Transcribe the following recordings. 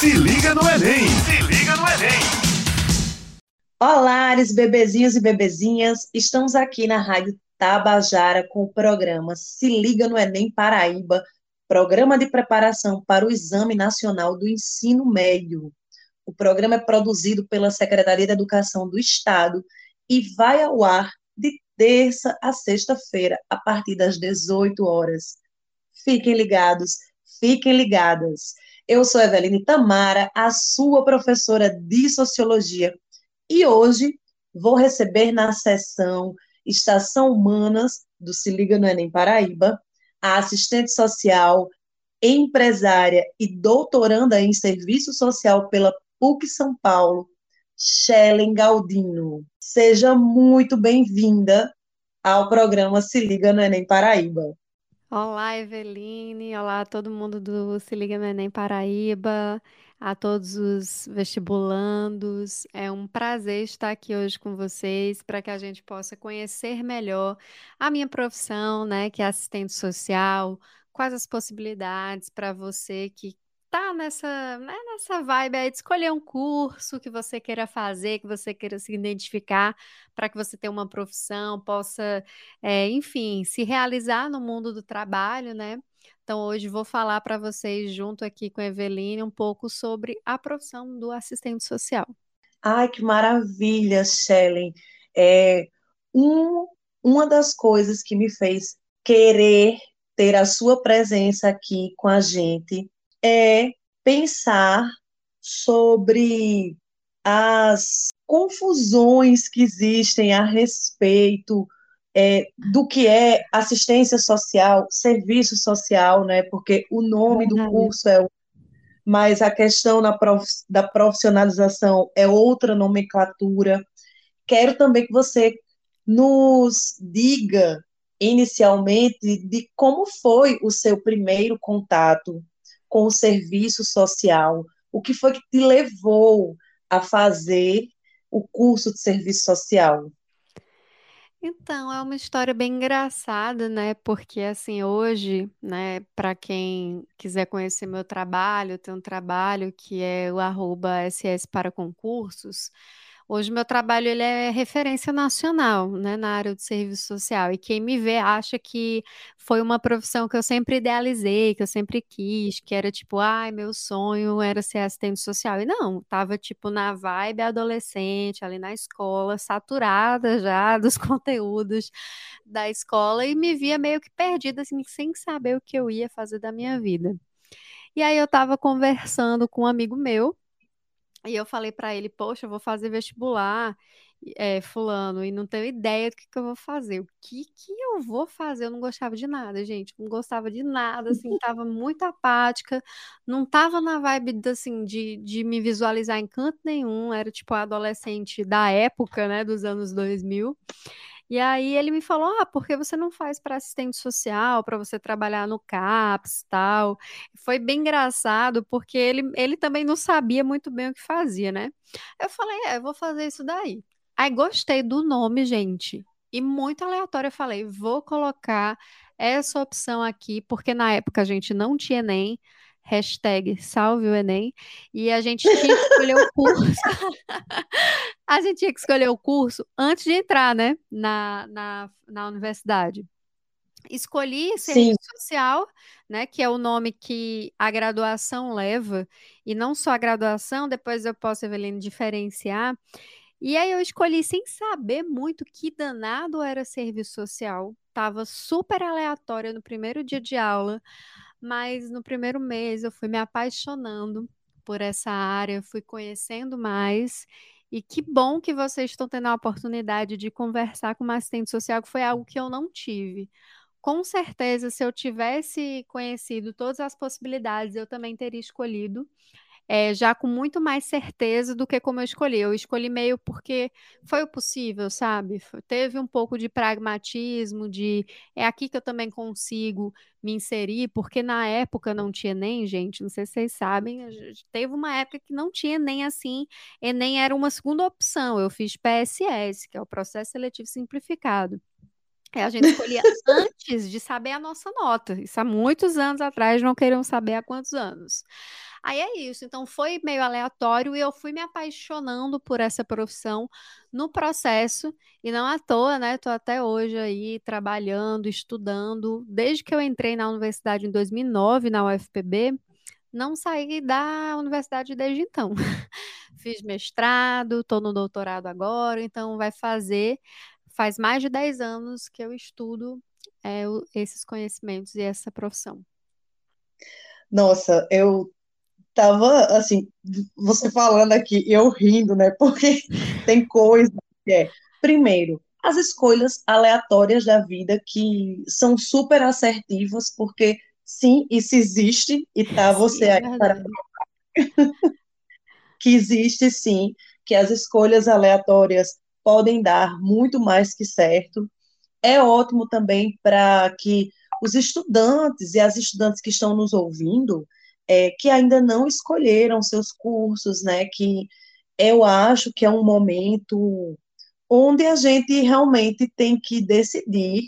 Se liga no Enem! Se liga no Enem! Olá, bebezinhos e bebezinhas. Estamos aqui na Rádio Tabajara com o programa Se Liga no Enem Paraíba, programa de preparação para o Exame Nacional do Ensino Médio. O programa é produzido pela Secretaria de Educação do Estado e vai ao ar de terça a sexta-feira, a partir das 18 horas. Fiquem ligados, fiquem ligadas. Eu sou Eveline Tamara, a sua professora de Sociologia, e hoje vou receber na sessão Estação Humanas do Se Liga no Enem Paraíba a assistente social, empresária e doutoranda em serviço social pela PUC São Paulo, Shellen Galdino. Seja muito bem-vinda ao programa Se Liga no Enem Paraíba. Olá, Eveline. Olá, todo mundo do Se Liga no Enem Paraíba, a todos os vestibulandos. É um prazer estar aqui hoje com vocês para que a gente possa conhecer melhor a minha profissão, né, que é assistente social, quais as possibilidades para você que tá nessa, né, nessa vibe aí de escolher um curso que você queira fazer, que você queira se identificar, para que você tenha uma profissão, possa, é, enfim, se realizar no mundo do trabalho, né? Então, hoje vou falar para vocês, junto aqui com a Eveline, um pouco sobre a profissão do assistente social. Ai, que maravilha, Shellen. É, um, uma das coisas que me fez querer ter a sua presença aqui com a gente é pensar sobre as confusões que existem a respeito é, do que é assistência social, serviço social, né? Porque o nome do curso é mas a questão prof, da profissionalização é outra nomenclatura. Quero também que você nos diga inicialmente de como foi o seu primeiro contato com o serviço social? O que foi que te levou a fazer o curso de serviço social? Então, é uma história bem engraçada, né? Porque assim, hoje, né, para quem quiser conhecer meu trabalho, tem um trabalho que é o arroba SS para concursos. Hoje meu trabalho ele é referência nacional, né, na área de serviço social. E quem me vê acha que foi uma profissão que eu sempre idealizei, que eu sempre quis, que era tipo, ai, meu sonho era ser assistente social. E não, tava tipo na vibe adolescente, ali na escola, saturada já dos conteúdos da escola e me via meio que perdida assim, sem saber o que eu ia fazer da minha vida. E aí eu estava conversando com um amigo meu, e eu falei para ele, poxa, eu vou fazer vestibular, é, fulano, e não tenho ideia do que, que eu vou fazer. O que que eu vou fazer? Eu não gostava de nada, gente. Não gostava de nada, assim, tava muito apática, não tava na vibe, assim, de, de me visualizar em canto nenhum. Era, tipo, a adolescente da época, né, dos anos 2000. E aí ele me falou: "Ah, por que você não faz para assistente social, para você trabalhar no CAPS, tal?". Foi bem engraçado, porque ele ele também não sabia muito bem o que fazia, né. Eu falei: "É, eu vou fazer isso daí". Aí gostei do nome, gente, e muito aleatório, eu falei: "Vou colocar essa opção aqui", porque na época a gente não tinha Enem, hashtag salve o Enem, e a gente tinha que escolher o curso. a gente tinha que escolher o curso antes de entrar, né, na, na, na universidade. Escolhi serviço Sim. social, né, que é o nome que a graduação leva, e não só a graduação, depois eu posso, Evelyn, diferenciar. E aí eu escolhi sem saber muito que danado era serviço social. Tava super aleatória no primeiro dia de aula mas no primeiro mês eu fui me apaixonando por essa área, fui conhecendo mais. E que bom que vocês estão tendo a oportunidade de conversar com uma assistente social, que foi algo que eu não tive. Com certeza, se eu tivesse conhecido todas as possibilidades, eu também teria escolhido é, já com muito mais certeza do que como eu escolhi. Eu escolhi meio porque foi o possível, sabe? Teve um pouco de pragmatismo, de é aqui que eu também consigo me inserir, porque na época não tinha nem, gente, não sei se vocês sabem, teve uma época que não tinha nem assim, e nem era uma segunda opção. Eu fiz PSS, que é o processo seletivo simplificado. É, a gente escolhia antes de saber a nossa nota. Isso há muitos anos atrás, não queriam saber há quantos anos. Aí é isso. Então foi meio aleatório e eu fui me apaixonando por essa profissão no processo e não à toa, né? Tô até hoje aí trabalhando, estudando. Desde que eu entrei na universidade em 2009 na UFPB, não saí da universidade desde então. Fiz mestrado, estou no doutorado agora, então vai fazer faz mais de 10 anos que eu estudo é, esses conhecimentos e essa profissão. Nossa, eu tava assim, você falando aqui, eu rindo, né? Porque tem coisa que é, primeiro, as escolhas aleatórias da vida que são super assertivas, porque sim, isso existe e tá você sim, é aí para que existe sim, que as escolhas aleatórias podem dar muito mais que certo. É ótimo também para que os estudantes e as estudantes que estão nos ouvindo, é, que ainda não escolheram seus cursos, né, que eu acho que é um momento onde a gente realmente tem que decidir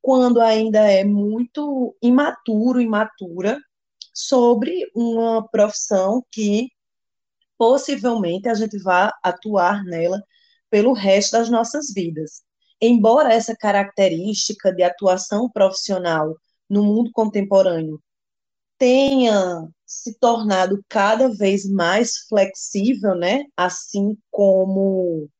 quando ainda é muito imaturo, imatura, sobre uma profissão que possivelmente a gente vá atuar nela pelo resto das nossas vidas. Embora essa característica de atuação profissional no mundo contemporâneo tenha se tornado cada vez mais flexível, né? Assim como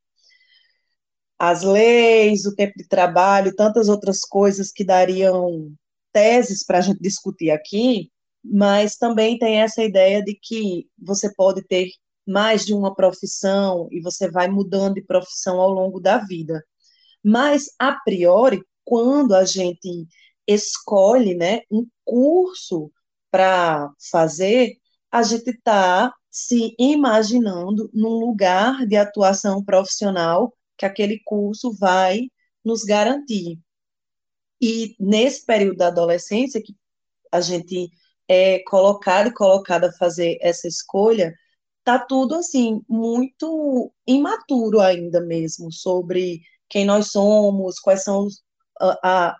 as leis, o tempo de trabalho, tantas outras coisas que dariam teses para a gente discutir aqui, mas também tem essa ideia de que você pode ter mais de uma profissão e você vai mudando de profissão ao longo da vida. Mas, a priori, quando a gente escolhe né, um curso para fazer, a gente está se imaginando num lugar de atuação profissional que aquele curso vai nos garantir. E nesse período da adolescência, que a gente é colocado e colocada a fazer essa escolha, tá tudo assim muito imaturo ainda mesmo sobre quem nós somos, quais são os, a, a,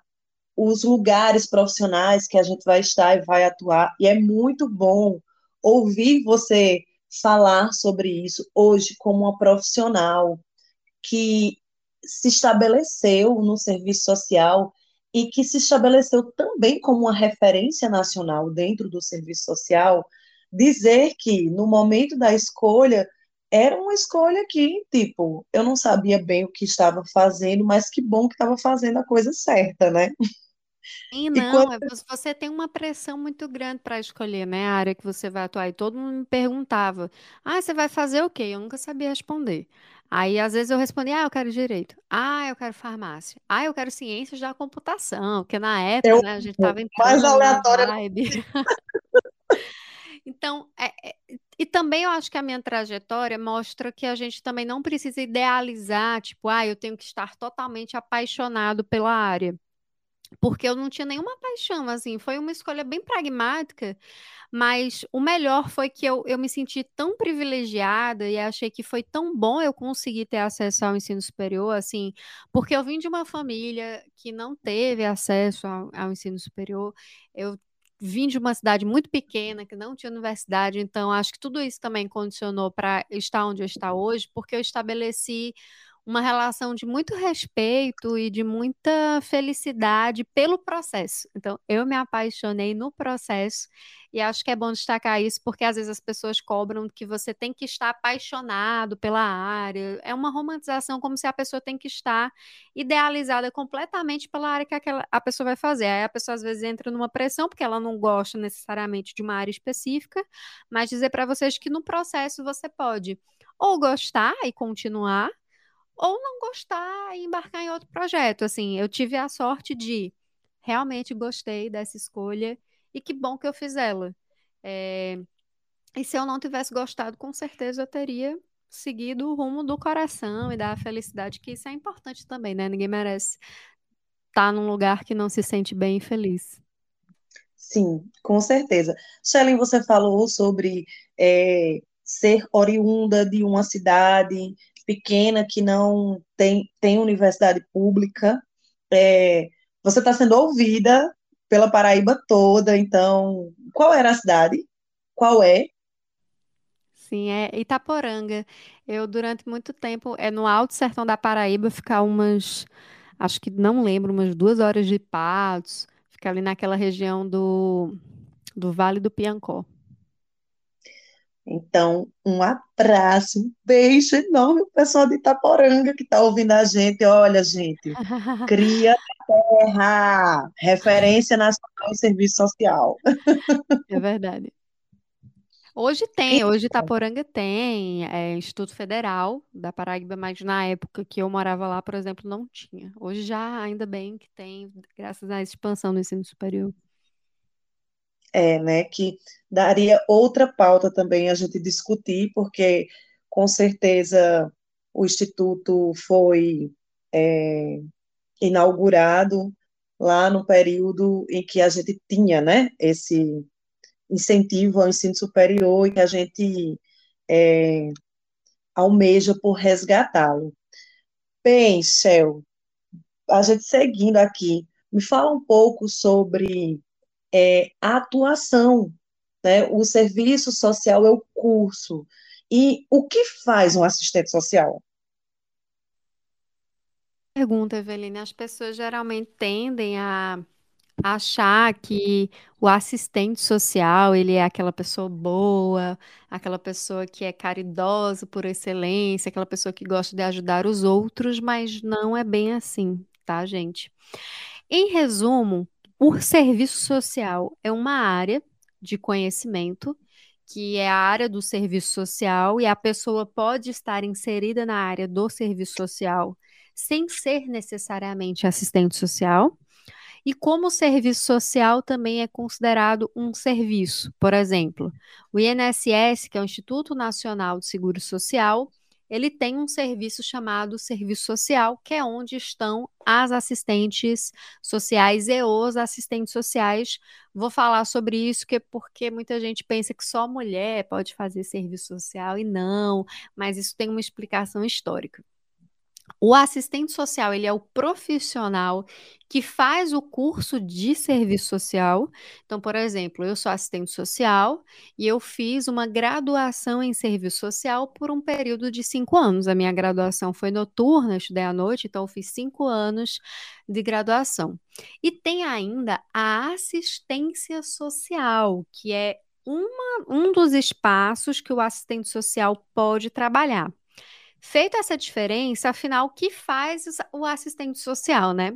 os lugares profissionais que a gente vai estar e vai atuar. E é muito bom ouvir você falar sobre isso hoje como uma profissional que se estabeleceu no serviço social e que se estabeleceu também como uma referência nacional dentro do serviço social, dizer que no momento da escolha era uma escolha que, tipo, eu não sabia bem o que estava fazendo, mas que bom que estava fazendo a coisa certa, né? E não, quando... É você tem uma pressão muito grande para escolher, né, a área que você vai atuar. E todo mundo me perguntava: "Ah, você vai fazer o quê?" Eu nunca sabia responder. Aí, às vezes, eu respondia: "Ah, eu quero direito. Ah, eu quero farmácia. Ah, eu quero ciências da computação", porque na época, eu, né, a gente estava mais aleatória. Então, é, é, e também eu acho que a minha trajetória mostra que a gente também não precisa idealizar, tipo, ah, eu tenho que estar totalmente apaixonado pela área porque eu não tinha nenhuma paixão, assim, foi uma escolha bem pragmática, mas o melhor foi que eu, eu me senti tão privilegiada e achei que foi tão bom eu conseguir ter acesso ao ensino superior, assim, porque eu vim de uma família que não teve acesso ao, ao ensino superior, eu vim de uma cidade muito pequena, que não tinha universidade, então acho que tudo isso também condicionou para estar onde eu estou hoje, porque eu estabeleci uma relação de muito respeito e de muita felicidade pelo processo. Então, eu me apaixonei no processo e acho que é bom destacar isso porque às vezes as pessoas cobram que você tem que estar apaixonado pela área. É uma romantização como se a pessoa tem que estar idealizada completamente pela área que aquela, a pessoa vai fazer. Aí a pessoa às vezes entra numa pressão porque ela não gosta necessariamente de uma área específica, mas dizer para vocês que no processo você pode ou gostar e continuar ou não gostar e embarcar em outro projeto. Assim, eu tive a sorte de realmente gostei dessa escolha e que bom que eu fiz ela. É... E se eu não tivesse gostado, com certeza eu teria seguido o rumo do coração e da felicidade, que isso é importante também, né? Ninguém merece estar num lugar que não se sente bem e feliz. Sim, com certeza. Shellen, você falou sobre é, ser oriunda de uma cidade pequena que não tem, tem universidade pública, é, você está sendo ouvida pela Paraíba toda, então, qual era a cidade? Qual é? Sim, é Itaporanga. Eu, durante muito tempo, é no Alto Sertão da Paraíba, ficar umas, acho que não lembro, umas duas horas de Patos, ficar ali naquela região do, do Vale do Piancó. Então, um abraço, um beijo enorme pro pessoal de Itaporanga que está ouvindo a gente. Olha, gente, cria terra, referência nacional em serviço social. É verdade. Hoje tem, hoje Itaporanga tem, é, Instituto Federal da Paraíba, mas na época que eu morava lá, por exemplo, não tinha. Hoje já, ainda bem que tem, graças à expansão do ensino superior. É, né, que daria outra pauta também a gente discutir, porque com certeza o Instituto foi é, inaugurado lá no período em que a gente tinha, né, esse incentivo ao ensino superior e que a gente é, almeja por resgatá-lo. Bem, Shell, a gente seguindo aqui, me fala um pouco sobre é, a atuação, né? O serviço social é o curso. E o que faz um assistente social? Pergunta, Eveline. As pessoas geralmente tendem a achar que o assistente social, ele é aquela pessoa boa, aquela pessoa que é caridosa por excelência, aquela pessoa que gosta de ajudar os outros, mas não é bem assim, tá, gente? Em resumo, o serviço social é uma área de conhecimento que é a área do serviço social e a pessoa pode estar inserida na área do serviço social sem ser necessariamente assistente social e como o serviço social também é considerado um serviço. Por exemplo, o INSS, que é o Instituto Nacional de Seguro Social, ele tem um serviço chamado Serviço Social, que é onde estão as assistentes sociais e os assistentes sociais. Vou falar sobre isso que, porque muita gente pensa que só mulher pode fazer serviço social e não, mas isso tem uma explicação histórica. O assistente social, ele é o profissional que faz o curso de serviço social. Então, por exemplo, eu sou assistente social e eu fiz uma graduação em serviço social por um período de cinco anos. A minha graduação foi noturna, estudei à noite, então eu fiz cinco anos de graduação. E tem ainda a assistência social, que é uma, um dos espaços que o assistente social pode trabalhar. Feita essa diferença, afinal, o que faz o assistente social, né?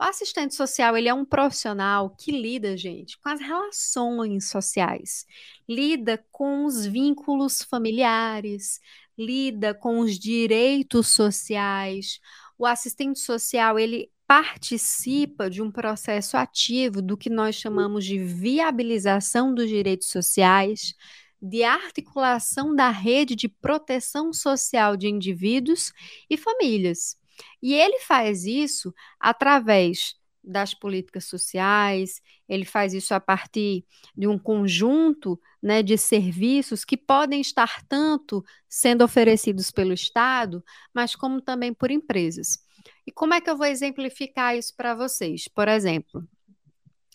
O assistente social, ele é um profissional que lida, gente, com as relações sociais, lida com os vínculos familiares, lida com os direitos sociais. O assistente social, ele participa de um processo ativo do que nós chamamos de viabilização dos direitos sociais, de articulação da rede de proteção social de indivíduos e famílias. E ele faz isso através das políticas sociais, ele faz isso a partir de um conjunto né, de serviços que podem estar tanto sendo oferecidos pelo Estado, mas como também por empresas. E como é que eu vou exemplificar isso para vocês? Por exemplo,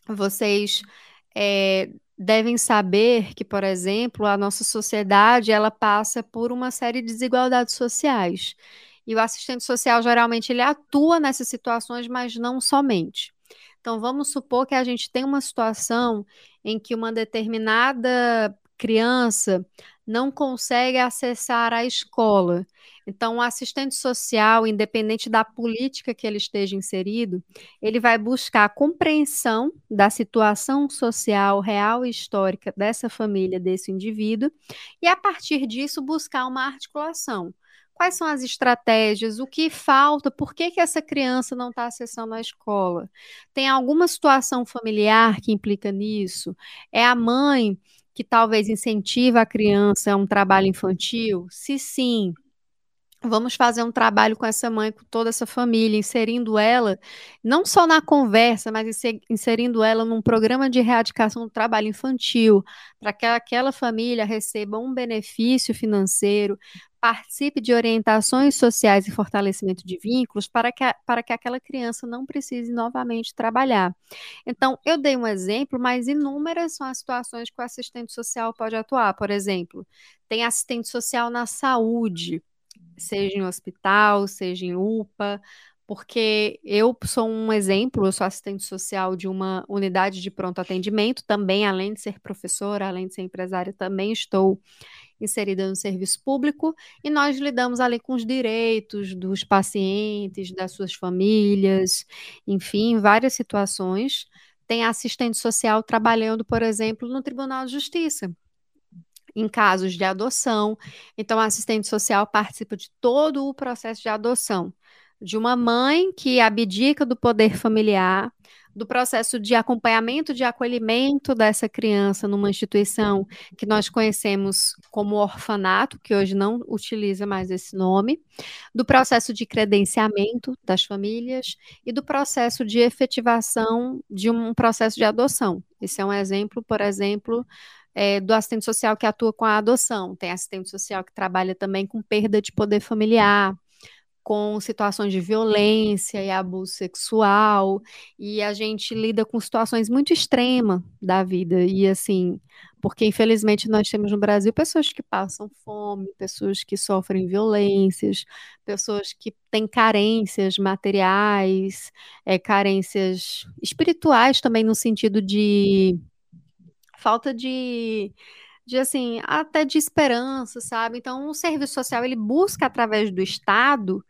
vocês é, devem saber que, por exemplo, a nossa sociedade ela passa por uma série de desigualdades sociais. E o assistente social geralmente ele atua nessas situações, mas não somente. Então vamos supor que a gente tem uma situação em que uma determinada criança não consegue acessar a escola. Então, o assistente social, independente da política que ele esteja inserido, ele vai buscar a compreensão da situação social real e histórica dessa família, desse indivíduo, e a partir disso buscar uma articulação. Quais são as estratégias? O que falta? Por que, que essa criança não está acessando a escola? Tem alguma situação familiar que implica nisso? É a mãe que talvez incentiva a criança a um trabalho infantil? Se sim, Vamos fazer um trabalho com essa mãe, com toda essa família, inserindo ela, não só na conversa, mas inserindo ela num programa de erradicação do trabalho infantil, para que aquela família receba um benefício financeiro, participe de orientações sociais e fortalecimento de vínculos, para que, para que aquela criança não precise novamente trabalhar. Então, eu dei um exemplo, mas inúmeras são as situações que o assistente social pode atuar. Por exemplo, tem assistente social na saúde seja em hospital, seja em UPA, porque eu sou um exemplo, eu sou assistente social de uma unidade de pronto atendimento, também, além de ser professora, além de ser empresária, também estou inserida no serviço público, e nós lidamos ali com os direitos dos pacientes, das suas famílias, enfim, várias situações. Tem assistente social trabalhando, por exemplo, no Tribunal de Justiça em casos de adoção. Então, a assistente social participa de todo o processo de adoção de uma mãe que abdica do poder familiar, do processo de acompanhamento de acolhimento dessa criança numa instituição que nós conhecemos como orfanato, que hoje não utiliza mais esse nome, do processo de credenciamento das famílias e do processo de efetivação de um processo de adoção. Esse é um exemplo, por exemplo, é, do assistente social que atua com a adoção, tem assistente social que trabalha também com perda de poder familiar, com situações de violência e abuso sexual, e a gente lida com situações muito extremas da vida, e assim, porque infelizmente nós temos no Brasil pessoas que passam fome, pessoas que sofrem violências, pessoas que têm carências materiais, é, carências espirituais também, no sentido de falta de, de assim, até de esperança, sabe? Então, o serviço social ele busca através do Estado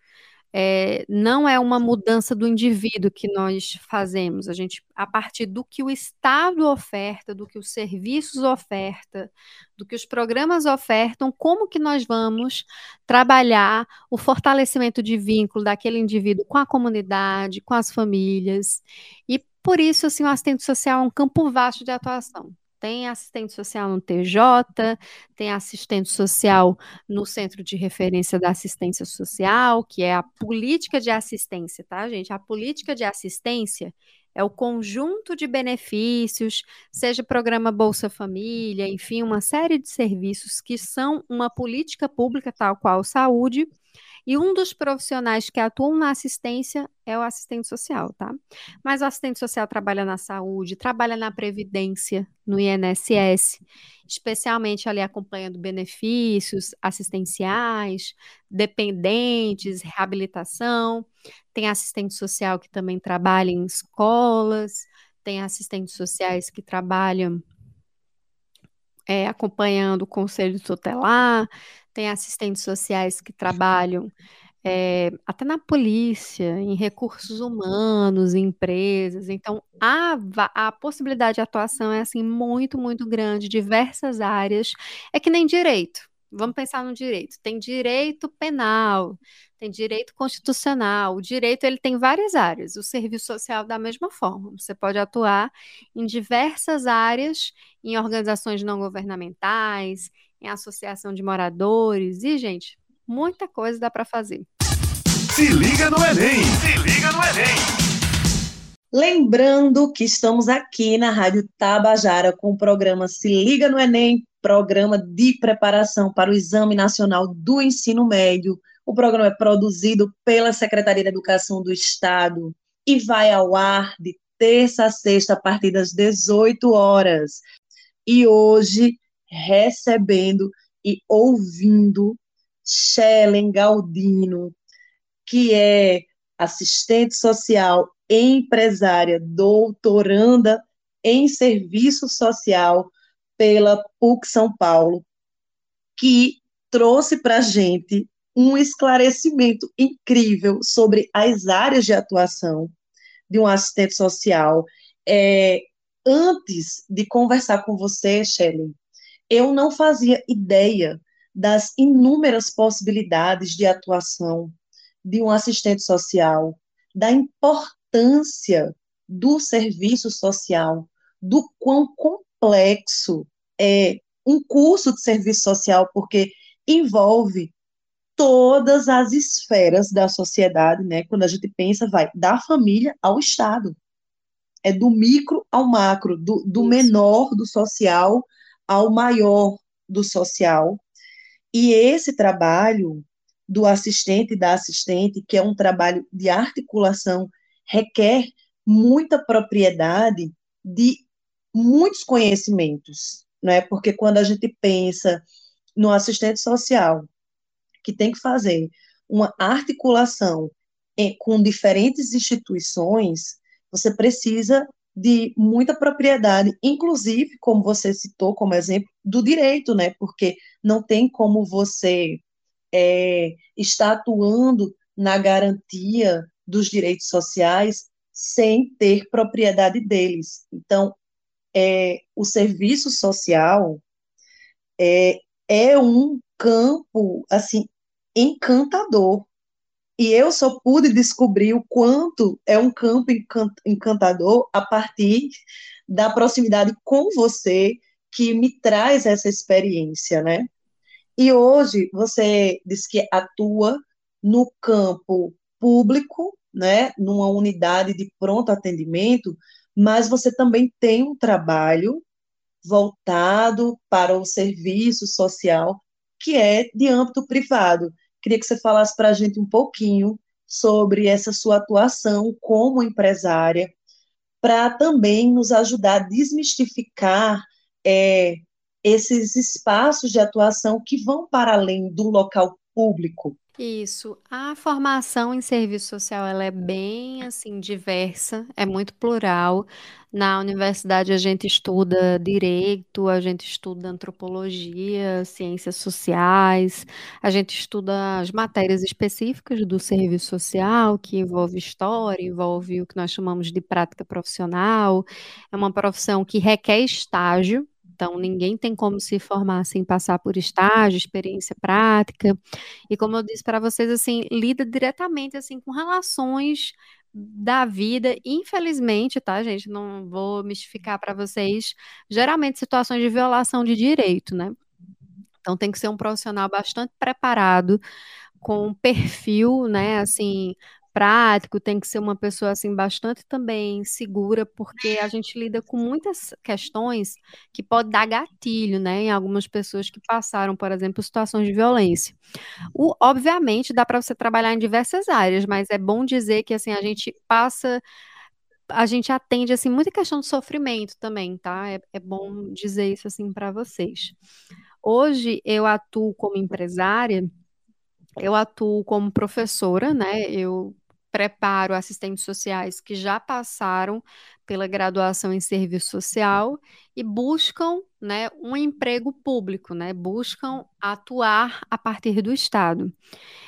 é, não é uma mudança do indivíduo que nós fazemos. A gente, a partir do que o Estado oferta, do que os serviços oferta, do que os programas ofertam, como que nós vamos trabalhar o fortalecimento de vínculo daquele indivíduo com a comunidade, com as famílias. E por isso, assim, o assistente social é um campo vasto de atuação. Tem assistente social no TJ, tem assistente social no Centro de Referência da Assistência Social, que é a política de assistência, tá, gente? A política de assistência é o conjunto de benefícios, seja programa Bolsa Família, enfim, uma série de serviços que são uma política pública, tal qual saúde, e um dos profissionais que atuam na assistência é o assistente social, tá? Mas o assistente social trabalha na saúde, trabalha na previdência, no INSS, especialmente ali acompanhando benefícios assistenciais, dependentes, reabilitação. Tem assistente social que também trabalha em escolas, tem assistentes sociais que trabalham é, acompanhando o conselho tutelar, tem assistentes sociais que trabalham é, até na polícia, em recursos humanos, em empresas. Então, a, a possibilidade de atuação é assim muito, muito grande, diversas áreas. É que nem direito. Vamos pensar no direito. Tem direito penal, tem direito constitucional. O direito ele tem várias áreas. O serviço social da mesma forma. Você pode atuar em diversas áreas, em organizações não governamentais, em associação de moradores e, gente, muita coisa dá para fazer. Se liga no Enem! Se liga no Enem! Lembrando que estamos aqui na Rádio Tabajara com o programa Se Liga no Enem, programa de preparação para o Exame Nacional do Ensino Médio. O programa é produzido pela Secretaria de Educação do Estado e vai ao ar de terça a sexta a partir das 18 horas. E hoje recebendo e ouvindo Shellen Galdino, que é assistente social, empresária, doutoranda em serviço social pela PUC São Paulo, que trouxe para a gente um esclarecimento incrível sobre as áreas de atuação de um assistente social. É, antes de conversar com você, Shelley, eu não fazia ideia das inúmeras possibilidades de atuação de um assistente social, da importância do serviço social, do quão complexo é um curso de serviço social, porque envolve todas as esferas da sociedade, né? Quando a gente pensa, vai da família ao Estado. É do micro ao macro, do, do menor do social ao maior do social. E esse trabalho do assistente e da assistente, que é um trabalho de articulação, requer muita propriedade de muitos conhecimentos, né? Porque quando a gente pensa no assistente social, que tem que fazer uma articulação em, com diferentes instituições, você precisa de muita propriedade, inclusive, como você citou como exemplo, do direito, né? Porque não tem como você é, estar atuando na garantia dos direitos sociais sem ter propriedade deles. Então, é, o serviço social é, é um campo assim encantador. E eu só pude descobrir o quanto é um campo encantador a partir da proximidade com você que me traz essa experiência, né? E hoje você diz que atua no campo público, né, numa unidade de pronto atendimento, mas você também tem um trabalho voltado para o serviço social que é de âmbito privado. Queria que você falasse para a gente um pouquinho sobre essa sua atuação como empresária, para também nos ajudar a desmistificar é, esses espaços de atuação que vão para além do local público. Isso. A formação em serviço social, ela é bem assim diversa, é muito plural. Na universidade a gente estuda direito, a gente estuda antropologia, ciências sociais, a gente estuda as matérias específicas do serviço social, que envolve história, envolve o que nós chamamos de prática profissional. É uma profissão que requer estágio, então, ninguém tem como se formar sem passar por estágio, experiência prática. E como eu disse para vocês, assim, lida diretamente assim com relações da vida, infelizmente, tá, gente? Não vou mistificar para vocês, geralmente situações de violação de direito, né? Então tem que ser um profissional bastante preparado, com perfil, né, assim, prático, tem que ser uma pessoa assim bastante também segura, porque a gente lida com muitas questões que pode dar gatilho, né, em algumas pessoas que passaram, por exemplo, situações de violência. O, obviamente dá para você trabalhar em diversas áreas, mas é bom dizer que assim a gente passa a gente atende assim muita questão de sofrimento também, tá? É, é bom dizer isso assim para vocês. Hoje eu atuo como empresária eu atuo como professora, né? Eu preparo assistentes sociais que já passaram pela graduação em serviço social e buscam né, um emprego público, né, buscam atuar a partir do Estado.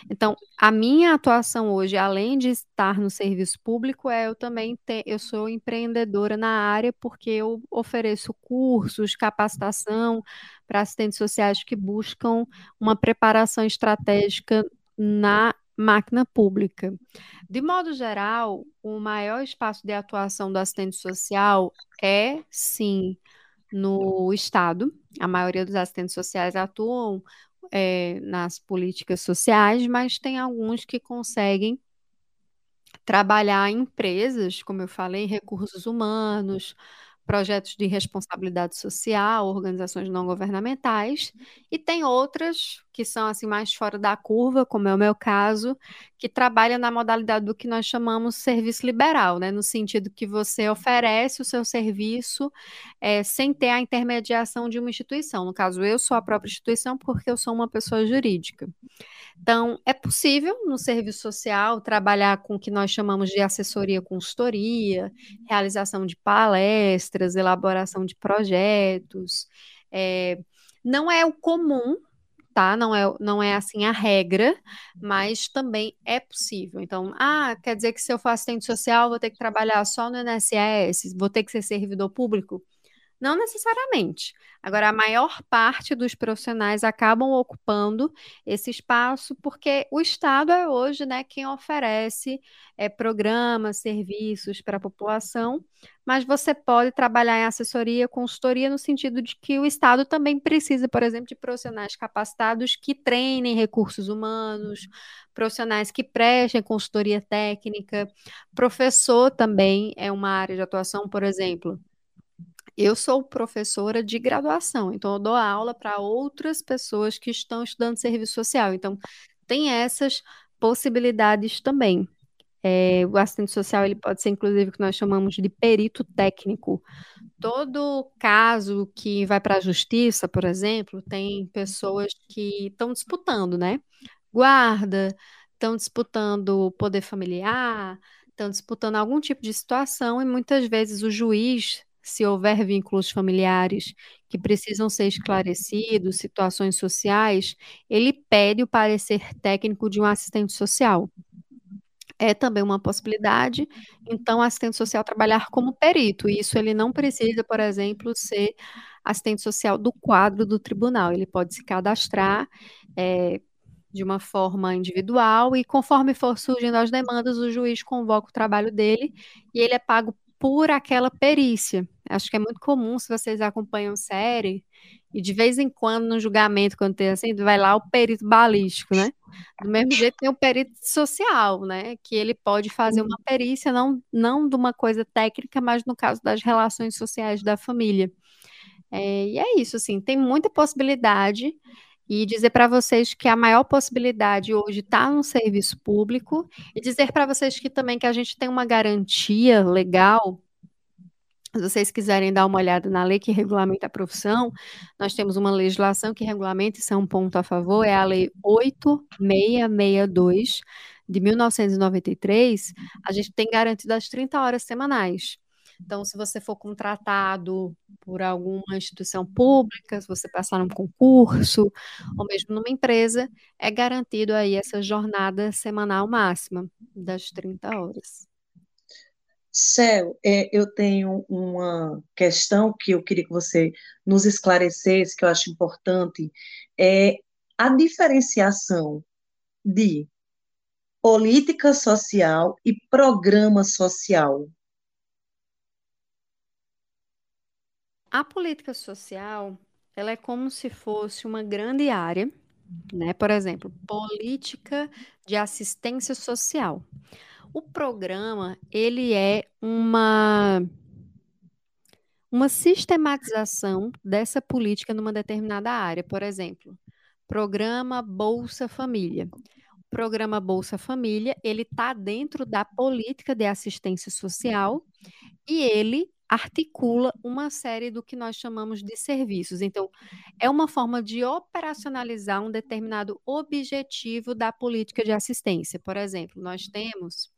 Então, a minha atuação hoje, além de estar no serviço público, é eu também te, eu sou empreendedora na área porque eu ofereço cursos, capacitação para assistentes sociais que buscam uma preparação estratégica na máquina pública. De modo geral, o maior espaço de atuação do assistente social é, sim, no Estado. A maioria dos assistentes sociais atuam é, nas políticas sociais, mas tem alguns que conseguem trabalhar em empresas, como eu falei, recursos humanos, projetos de responsabilidade social, organizações não governamentais, e tem outras que são assim mais fora da curva, como é o meu caso, que trabalham na modalidade do que nós chamamos serviço liberal, né, no sentido que você oferece o seu serviço é, sem ter a intermediação de uma instituição. No caso, eu sou a própria instituição porque eu sou uma pessoa jurídica. Então, é possível no serviço social trabalhar com o que nós chamamos de assessoria consultoria, realização de palestras, elaboração de projetos. É, não é o comum, tá? Não é, não é assim a regra, mas também é possível. Então, ah, quer dizer que se eu for assistente social, vou ter que trabalhar só no INSS, vou ter que ser servidor público? Não necessariamente. Agora, a maior parte dos profissionais acabam ocupando esse espaço porque o Estado é hoje, né, quem oferece é, programas, serviços para a população, mas você pode trabalhar em assessoria, consultoria, no sentido de que o Estado também precisa, por exemplo, de profissionais capacitados que treinem recursos humanos, profissionais que prestem consultoria técnica, professor também é uma área de atuação, por exemplo. Eu sou professora de graduação, então eu dou aula para outras pessoas que estão estudando serviço social. Então, tem essas possibilidades também. É, o assistente social ele pode ser, inclusive, o que nós chamamos de perito técnico. Todo caso que vai para a justiça, por exemplo, tem pessoas que estão disputando, né? Guarda, estão disputando poder familiar, estão disputando algum tipo de situação, e muitas vezes o juiz se houver vínculos familiares que precisam ser esclarecidos, situações sociais, ele pede o parecer técnico de um assistente social. É também uma possibilidade, então, o assistente social trabalhar como perito. Isso ele não precisa, por exemplo, ser assistente social do quadro do tribunal. Ele pode se cadastrar é, de uma forma individual e, conforme for surgindo as demandas, o juiz convoca o trabalho dele e ele é pago por aquela perícia. Acho que é muito comum, se vocês acompanham série, e de vez em quando, no julgamento, quando tem assim, vai lá o perito balístico, né? Do mesmo jeito tem o perito social, né? Que ele pode fazer uma perícia, não, não de uma coisa técnica, mas no caso das relações sociais da família. É, e é isso, assim, tem muita possibilidade. E dizer para vocês que a maior possibilidade hoje está no serviço público, e dizer para vocês que também que a gente tem uma garantia legal se vocês quiserem dar uma olhada na lei que regulamenta a profissão, nós temos uma legislação que regulamenta, isso é um ponto a favor, é a Lei 8662 de 1993. A gente tem garantido as 30 horas semanais. Então, se você for contratado por alguma instituição pública, se você passar num concurso, ou mesmo numa empresa, é garantido aí essa jornada semanal máxima das 30 horas. Céu, é, eu tenho uma questão que eu queria que você nos esclarecesse, que eu acho importante, é a diferenciação de política social e programa social. A política social, ela é como se fosse uma grande área, né? Por exemplo, política de assistência social. O programa, ele é uma uma sistematização dessa política numa determinada área. Por exemplo, programa Bolsa Família. O programa Bolsa Família, ele está dentro da política de assistência social e ele articula uma série do que nós chamamos de serviços. Então, é uma forma de operacionalizar um determinado objetivo da política de assistência. Por exemplo, nós temos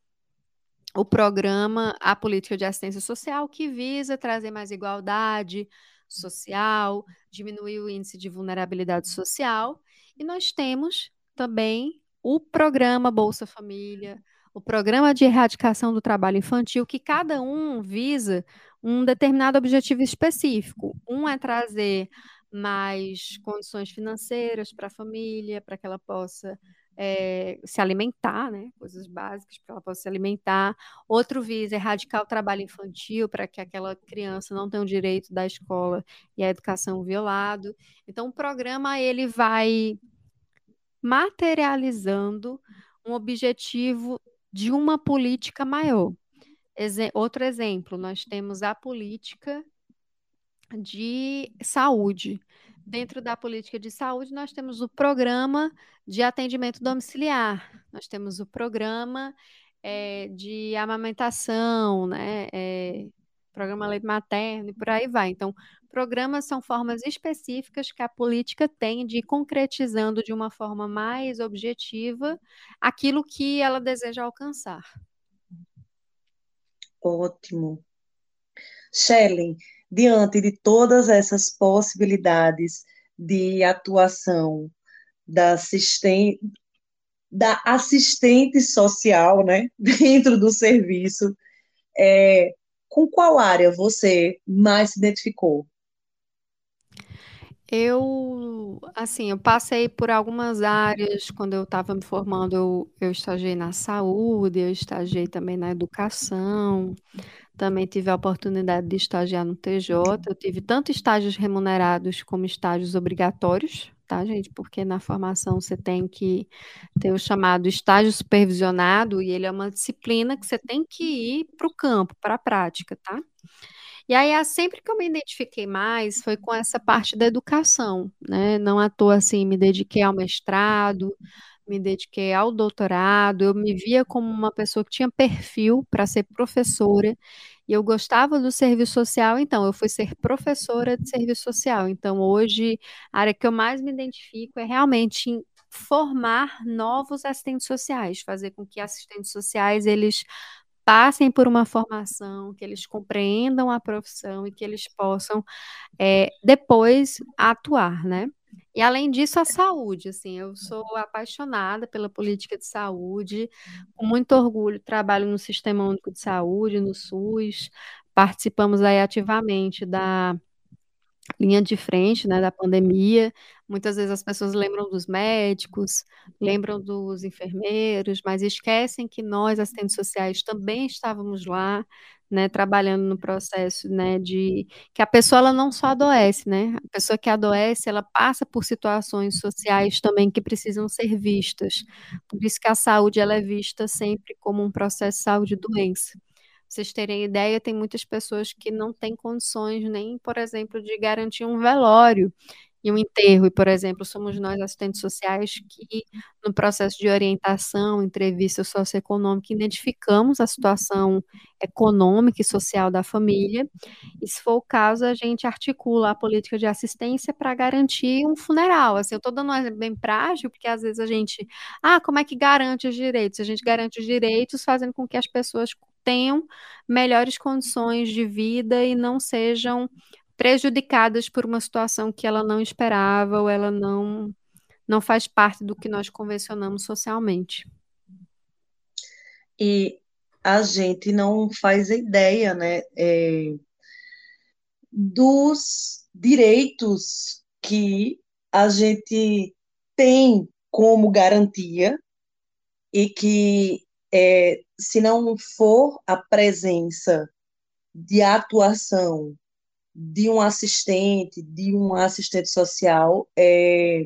o programa A Política de Assistência Social, que visa trazer mais igualdade social, diminuir o índice de vulnerabilidade social. E nós temos também o programa Bolsa Família, o programa de erradicação do trabalho infantil, que cada um visa um determinado objetivo específico. Um é trazer mais condições financeiras para a família, para que ela possa é, se alimentar, né? Coisas básicas para ela possa se alimentar. Outro visa erradicar o trabalho infantil para que aquela criança não tenha o direito da escola e a educação violado. Então, o programa ele vai materializando um objetivo de uma política maior. Exe outro exemplo, nós temos a política de saúde. Dentro da política de saúde, nós temos o programa de atendimento domiciliar, nós temos o programa é, de amamentação, né? É, programa leite materno e por aí vai. Então, programas são formas específicas que a política tem de ir concretizando de uma forma mais objetiva aquilo que ela deseja alcançar. Ótimo. Shelley, diante de todas essas possibilidades de atuação da assistente, da assistente social, né, dentro do serviço, é, com qual área você mais se identificou? Eu, assim, eu passei por algumas áreas quando eu estava me formando, eu, eu estagiei na saúde, eu estagiei também na educação, também tive a oportunidade de estagiar no TJ. Eu tive tanto estágios remunerados como estágios obrigatórios, tá, gente? Porque na formação você tem que ter o chamado estágio supervisionado, e ele é uma disciplina que você tem que ir para o campo, para a prática, tá? E aí, sempre que eu me identifiquei mais foi com essa parte da educação, né? Não à toa, assim, me dediquei ao mestrado, me dediquei ao doutorado, eu me via como uma pessoa que tinha perfil para ser professora, e eu gostava do serviço social, então eu fui ser professora de serviço social. Então, hoje, a área que eu mais me identifico é realmente em formar novos assistentes sociais, fazer com que assistentes sociais eles passem por uma formação, que eles compreendam a profissão e que eles possam é, depois atuar, né? E além disso, a saúde, assim, eu sou apaixonada pela política de saúde, com muito orgulho trabalho no Sistema Único de Saúde, no SUS, participamos aí ativamente da linha de frente, né, da pandemia. Muitas vezes as pessoas lembram dos médicos, lembram dos enfermeiros, mas esquecem que nós, assistentes sociais, também estávamos lá, né, trabalhando no processo, né, de que a pessoa ela não só adoece, né? A pessoa que adoece, ela passa por situações sociais também que precisam ser vistas. Por isso que a saúde ela é vista sempre como um processo de saúde doença vocês terem ideia, tem muitas pessoas que não têm condições nem, por exemplo, de garantir um velório e um enterro. E, por exemplo, somos nós, assistentes sociais, que no processo de orientação, entrevista socioeconômica, identificamos a situação econômica e social da família. E, se for o caso, a gente articula a política de assistência para garantir um funeral. Assim, eu estou dando um exemplo bem prático, porque às vezes a gente, ah, como é que garante os direitos? A gente garante os direitos fazendo com que as pessoas tenham melhores condições de vida e não sejam prejudicadas por uma situação que ela não esperava ou ela não não faz parte do que nós convencionamos socialmente. E a gente não faz ideia, né, é, dos direitos que a gente tem como garantia e que é, se não for a presença de atuação de um assistente, de um assistente social, é,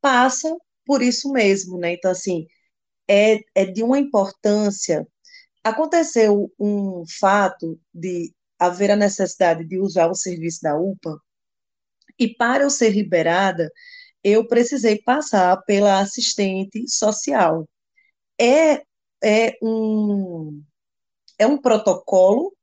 passa por isso mesmo, né? Então, assim, é, é de uma importância. Aconteceu um fato de haver a necessidade de usar o serviço da UPA, e para eu ser liberada, eu precisei passar pela assistente social. É é um, é um protocolo?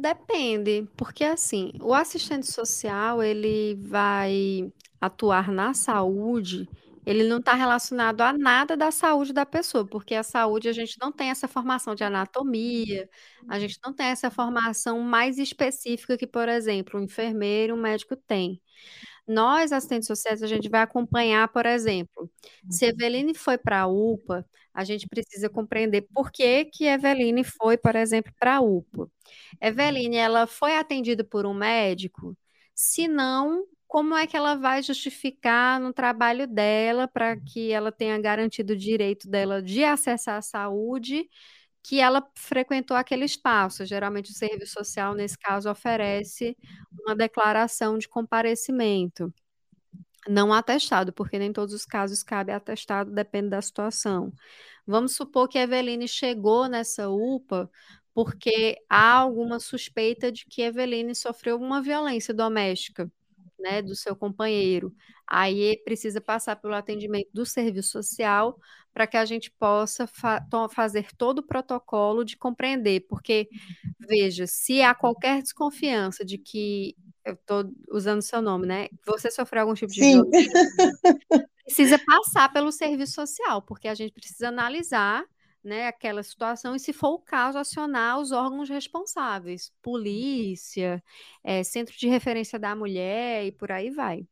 Depende, porque assim, o assistente social, ele vai atuar na saúde, ele não está relacionado a nada da saúde da pessoa, porque a saúde a gente não tem essa formação de anatomia, a gente não tem essa formação mais específica que, por exemplo, um enfermeiro, um médico tem. Nós, assistentes sociais, a gente vai acompanhar, por exemplo, se Eveline foi para a UPA, a gente precisa compreender por que que Eveline foi, por exemplo, para a UPA. Eveline, ela foi atendida por um médico? Se não, como é que ela vai justificar no trabalho dela para que ela tenha garantido o direito dela de acessar a saúde que ela frequentou aquele espaço. Geralmente, o serviço social, nesse caso, oferece uma declaração de comparecimento. Não atestado, porque nem todos os casos cabe atestado, depende da situação. Vamos supor que a Eveline chegou nessa UPA porque há alguma suspeita de que a Eveline sofreu uma violência doméstica né, do seu companheiro. Aí precisa passar pelo atendimento do serviço social para que a gente possa fa fazer todo o protocolo de compreender, porque, veja, se há qualquer desconfiança de que, eu estou usando seu nome, né, você sofreu algum tipo de Sim. violência, precisa passar pelo serviço social, porque a gente precisa analisar né, aquela situação e, se for o caso, acionar os órgãos responsáveis, polícia, é, centro de referência da mulher e por aí vai.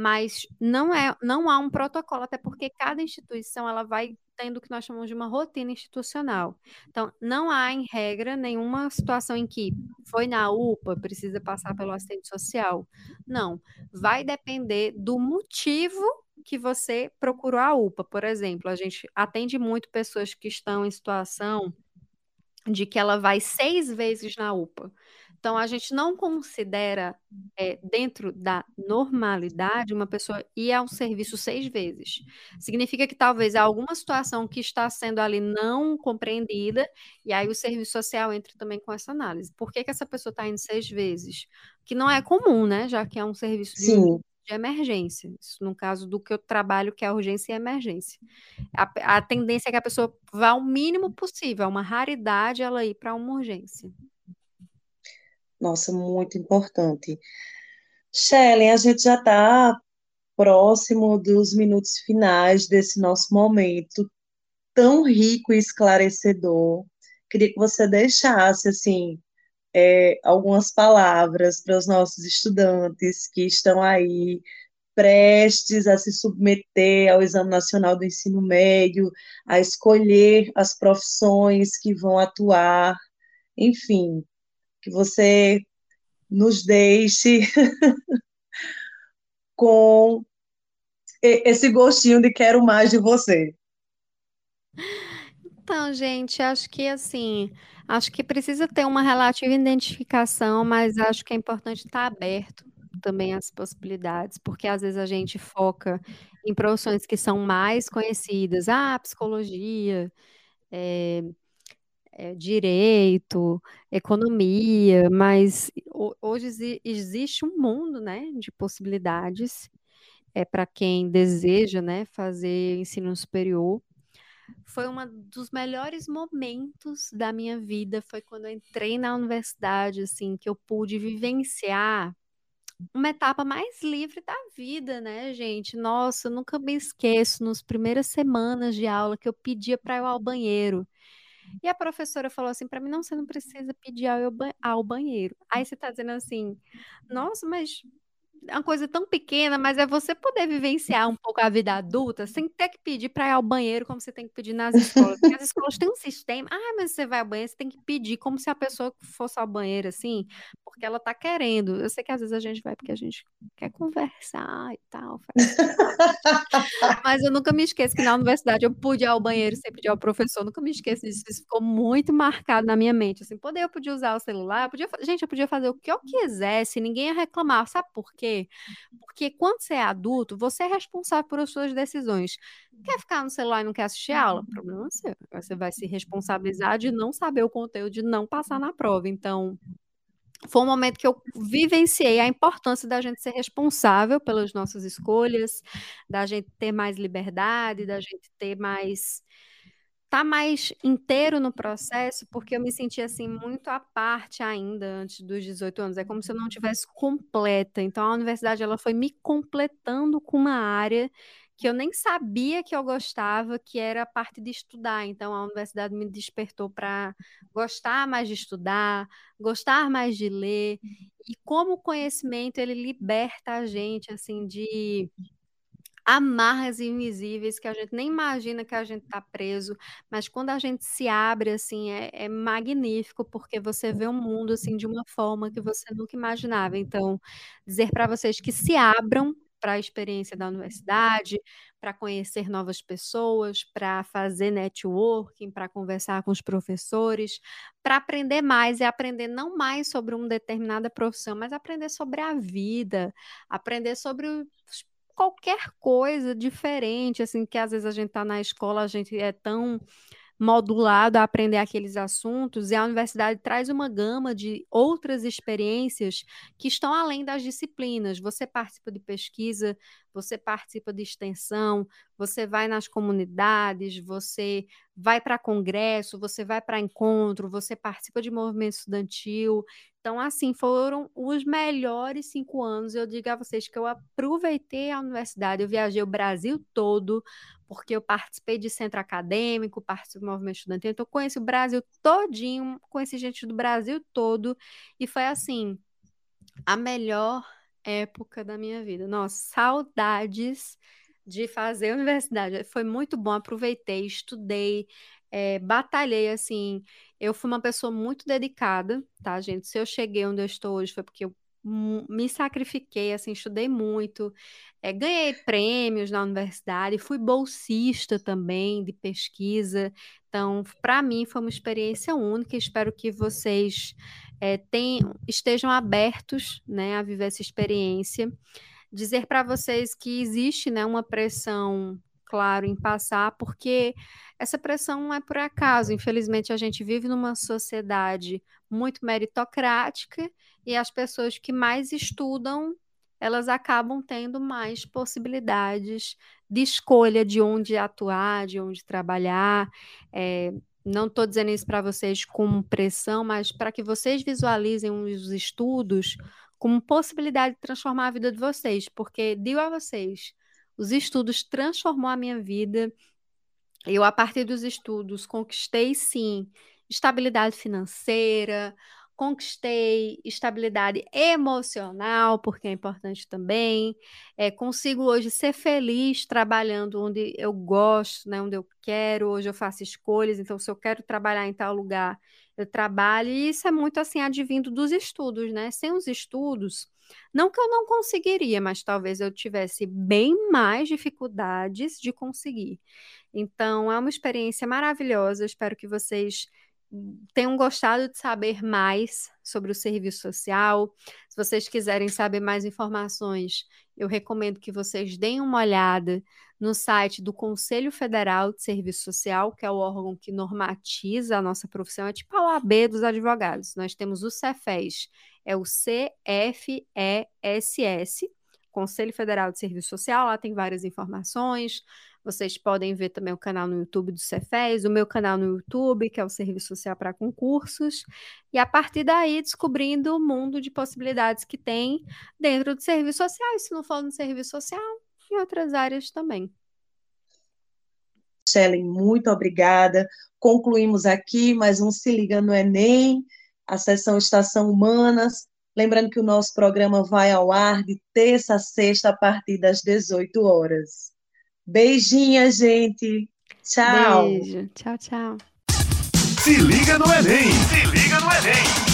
Mas não é, não há um protocolo, até porque cada instituição ela vai tendo o que nós chamamos de uma rotina institucional. Então, não há, em regra, nenhuma situação em que foi na UPA, precisa passar pelo assistente social. Não. Vai depender do motivo que você procurou a UPA. Por exemplo, a gente atende muito pessoas que estão em situação de que ela vai seis vezes na UPA. Então, a gente não considera, é, dentro da normalidade, uma pessoa ir ao serviço seis vezes. Significa que talvez há alguma situação que está sendo ali não compreendida, e aí o serviço social entra também com essa análise. Por que, que essa pessoa está indo seis vezes? Que não é comum, né? Já que é um serviço de, de emergência. Isso no caso do que eu trabalho, que é urgência e emergência. A, a tendência é que a pessoa vá ao mínimo possível, é uma raridade ela ir para uma urgência. Nossa, muito importante. Shelley, a gente já está próximo dos minutos finais desse nosso momento tão rico e esclarecedor. Queria que você deixasse, assim, é, algumas palavras para os nossos estudantes que estão aí prestes a se submeter ao Exame Nacional do Ensino Médio, a escolher as profissões que vão atuar, enfim, que você nos deixe com esse gostinho de quero mais de você. Então, gente, acho que assim, acho que precisa ter uma relativa identificação, mas acho que é importante estar aberto também às possibilidades, porque às vezes a gente foca em profissões que são mais conhecidas, ah, psicologia, é, é, direito, economia, mas hoje existe um mundo, né, de possibilidades é para quem deseja, né, fazer ensino superior. Foi um dos melhores momentos da minha vida, foi quando eu entrei na universidade, assim, que eu pude vivenciar uma etapa mais livre da vida, né, gente? Nossa, eu nunca me esqueço nas primeiras semanas de aula que eu pedia para ir ao banheiro. E a professora falou assim para mim: não, você não precisa pedir ao, banheiro. Aí você está dizendo assim: nossa, mas uma coisa tão pequena, mas é você poder vivenciar um pouco a vida adulta sem ter que pedir para ir ao banheiro como você tem que pedir nas escolas. Porque as escolas têm um sistema, ah, mas você vai ao banheiro, você tem que pedir como se a pessoa fosse ao banheiro assim, porque ela tá querendo. Eu sei que às vezes a gente vai porque a gente quer conversar e tal. mas eu nunca me esqueço que na universidade eu pude ir ao banheiro sem pedir ao professor, nunca me esqueço disso. Isso ficou muito marcado na minha mente. Assim, poder, eu podia usar o celular, eu podia, gente, eu podia fazer o que eu quisesse, ninguém ia reclamar. Sabe por quê? Quê? Porque quando você é adulto, você é responsável por as suas decisões. Quer ficar no celular e não quer assistir aula? Problema seu. Você vai se responsabilizar de não saber o conteúdo, de não passar na prova. Então, foi um momento que eu vivenciei a importância da gente ser responsável pelas nossas escolhas, da gente ter mais liberdade, da gente ter mais tá mais inteiro no processo, porque eu me senti assim muito à parte ainda antes dos 18 anos. É como se eu não tivesse completa. Então a universidade ela foi me completando com uma área que eu nem sabia que eu gostava, que era a parte de estudar. Então a universidade me despertou para gostar mais de estudar, gostar mais de ler. E como o conhecimento ele liberta a gente assim de amarras invisíveis que a gente nem imagina que a gente está preso, mas quando a gente se abre assim é, é, magnífico porque você vê o mundo assim de uma forma que você nunca imaginava. Então, dizer para vocês que se abram para a experiência da universidade, para conhecer novas pessoas, para fazer networking, para conversar com os professores, para aprender mais e aprender não mais sobre uma determinada profissão, mas aprender sobre a vida, aprender sobre os qualquer coisa diferente, assim, que às vezes a gente está na escola, a gente é tão modulado a aprender aqueles assuntos, e a universidade traz uma gama de outras experiências que estão além das disciplinas. Você participa de pesquisa, você participa de extensão, você vai nas comunidades, você vai para congresso, você vai para encontro, você participa de movimento estudantil. Então, assim, foram os melhores cinco anos. Eu digo a vocês que eu aproveitei a universidade, eu viajei o Brasil todo, porque eu participei de centro acadêmico, participei do movimento estudantil, então eu conheci o Brasil todinho, conheci gente do Brasil todo, e foi assim, a melhor época da minha vida. Nossa, saudades de fazer universidade. Foi muito bom, aproveitei, estudei, é, batalhei, assim. Eu fui uma pessoa muito dedicada, tá, gente? Se eu cheguei onde eu estou hoje foi porque eu me sacrifiquei, assim, estudei muito, é, ganhei prêmios na universidade, fui bolsista também de pesquisa. Então, para mim foi uma experiência única. Espero que vocês é, tenham, estejam abertos, né, a viver essa experiência. Dizer para vocês que existe, né, uma pressão, claro, em passar, porque essa pressão não é por acaso. Infelizmente, a gente vive numa sociedade muito meritocrática e as pessoas que mais estudam, elas acabam tendo mais possibilidades de escolha de onde atuar, de onde trabalhar. É, não estou dizendo isso para vocês como pressão, mas para que vocês visualizem os estudos como possibilidade de transformar a vida de vocês, porque digo a vocês, os estudos transformou a minha vida eu, a partir dos estudos, conquistei sim estabilidade financeira, conquistei estabilidade emocional, porque é importante também. É, consigo hoje ser feliz trabalhando onde eu gosto, né, onde eu quero. Hoje eu faço escolhas, então se eu quero trabalhar em tal lugar, eu trabalho. E isso é muito assim advindo dos estudos, né? Sem os estudos, não que eu não conseguiria, mas talvez eu tivesse bem mais dificuldades de conseguir. Então, é uma experiência maravilhosa. Espero que vocês tenham gostado de saber mais sobre o serviço social. Se vocês quiserem saber mais informações, eu recomendo que vocês deem uma olhada no site do Conselho Federal de Serviço Social, que é o órgão que normatiza a nossa profissão, é tipo a OAB dos advogados. Nós temos o CEFES, é o CFESS, Conselho Federal de Serviço Social, lá tem várias informações, vocês podem ver também o canal no YouTube do Cefes, o meu canal no YouTube, que é o Serviço Social para Concursos, e a partir daí descobrindo o mundo de possibilidades que tem dentro do serviço social, e se não for no serviço social, em outras áreas também. Shelley, muito obrigada. Concluímos aqui mais um Se Liga no Enem, a sessão Estação Humanas. Lembrando que o nosso programa vai ao ar de terça a sexta, a partir das 18 horas. Beijinha, gente. Tchau. Beijo. Tchau, tchau. Se liga no Enem. Se liga no Enem.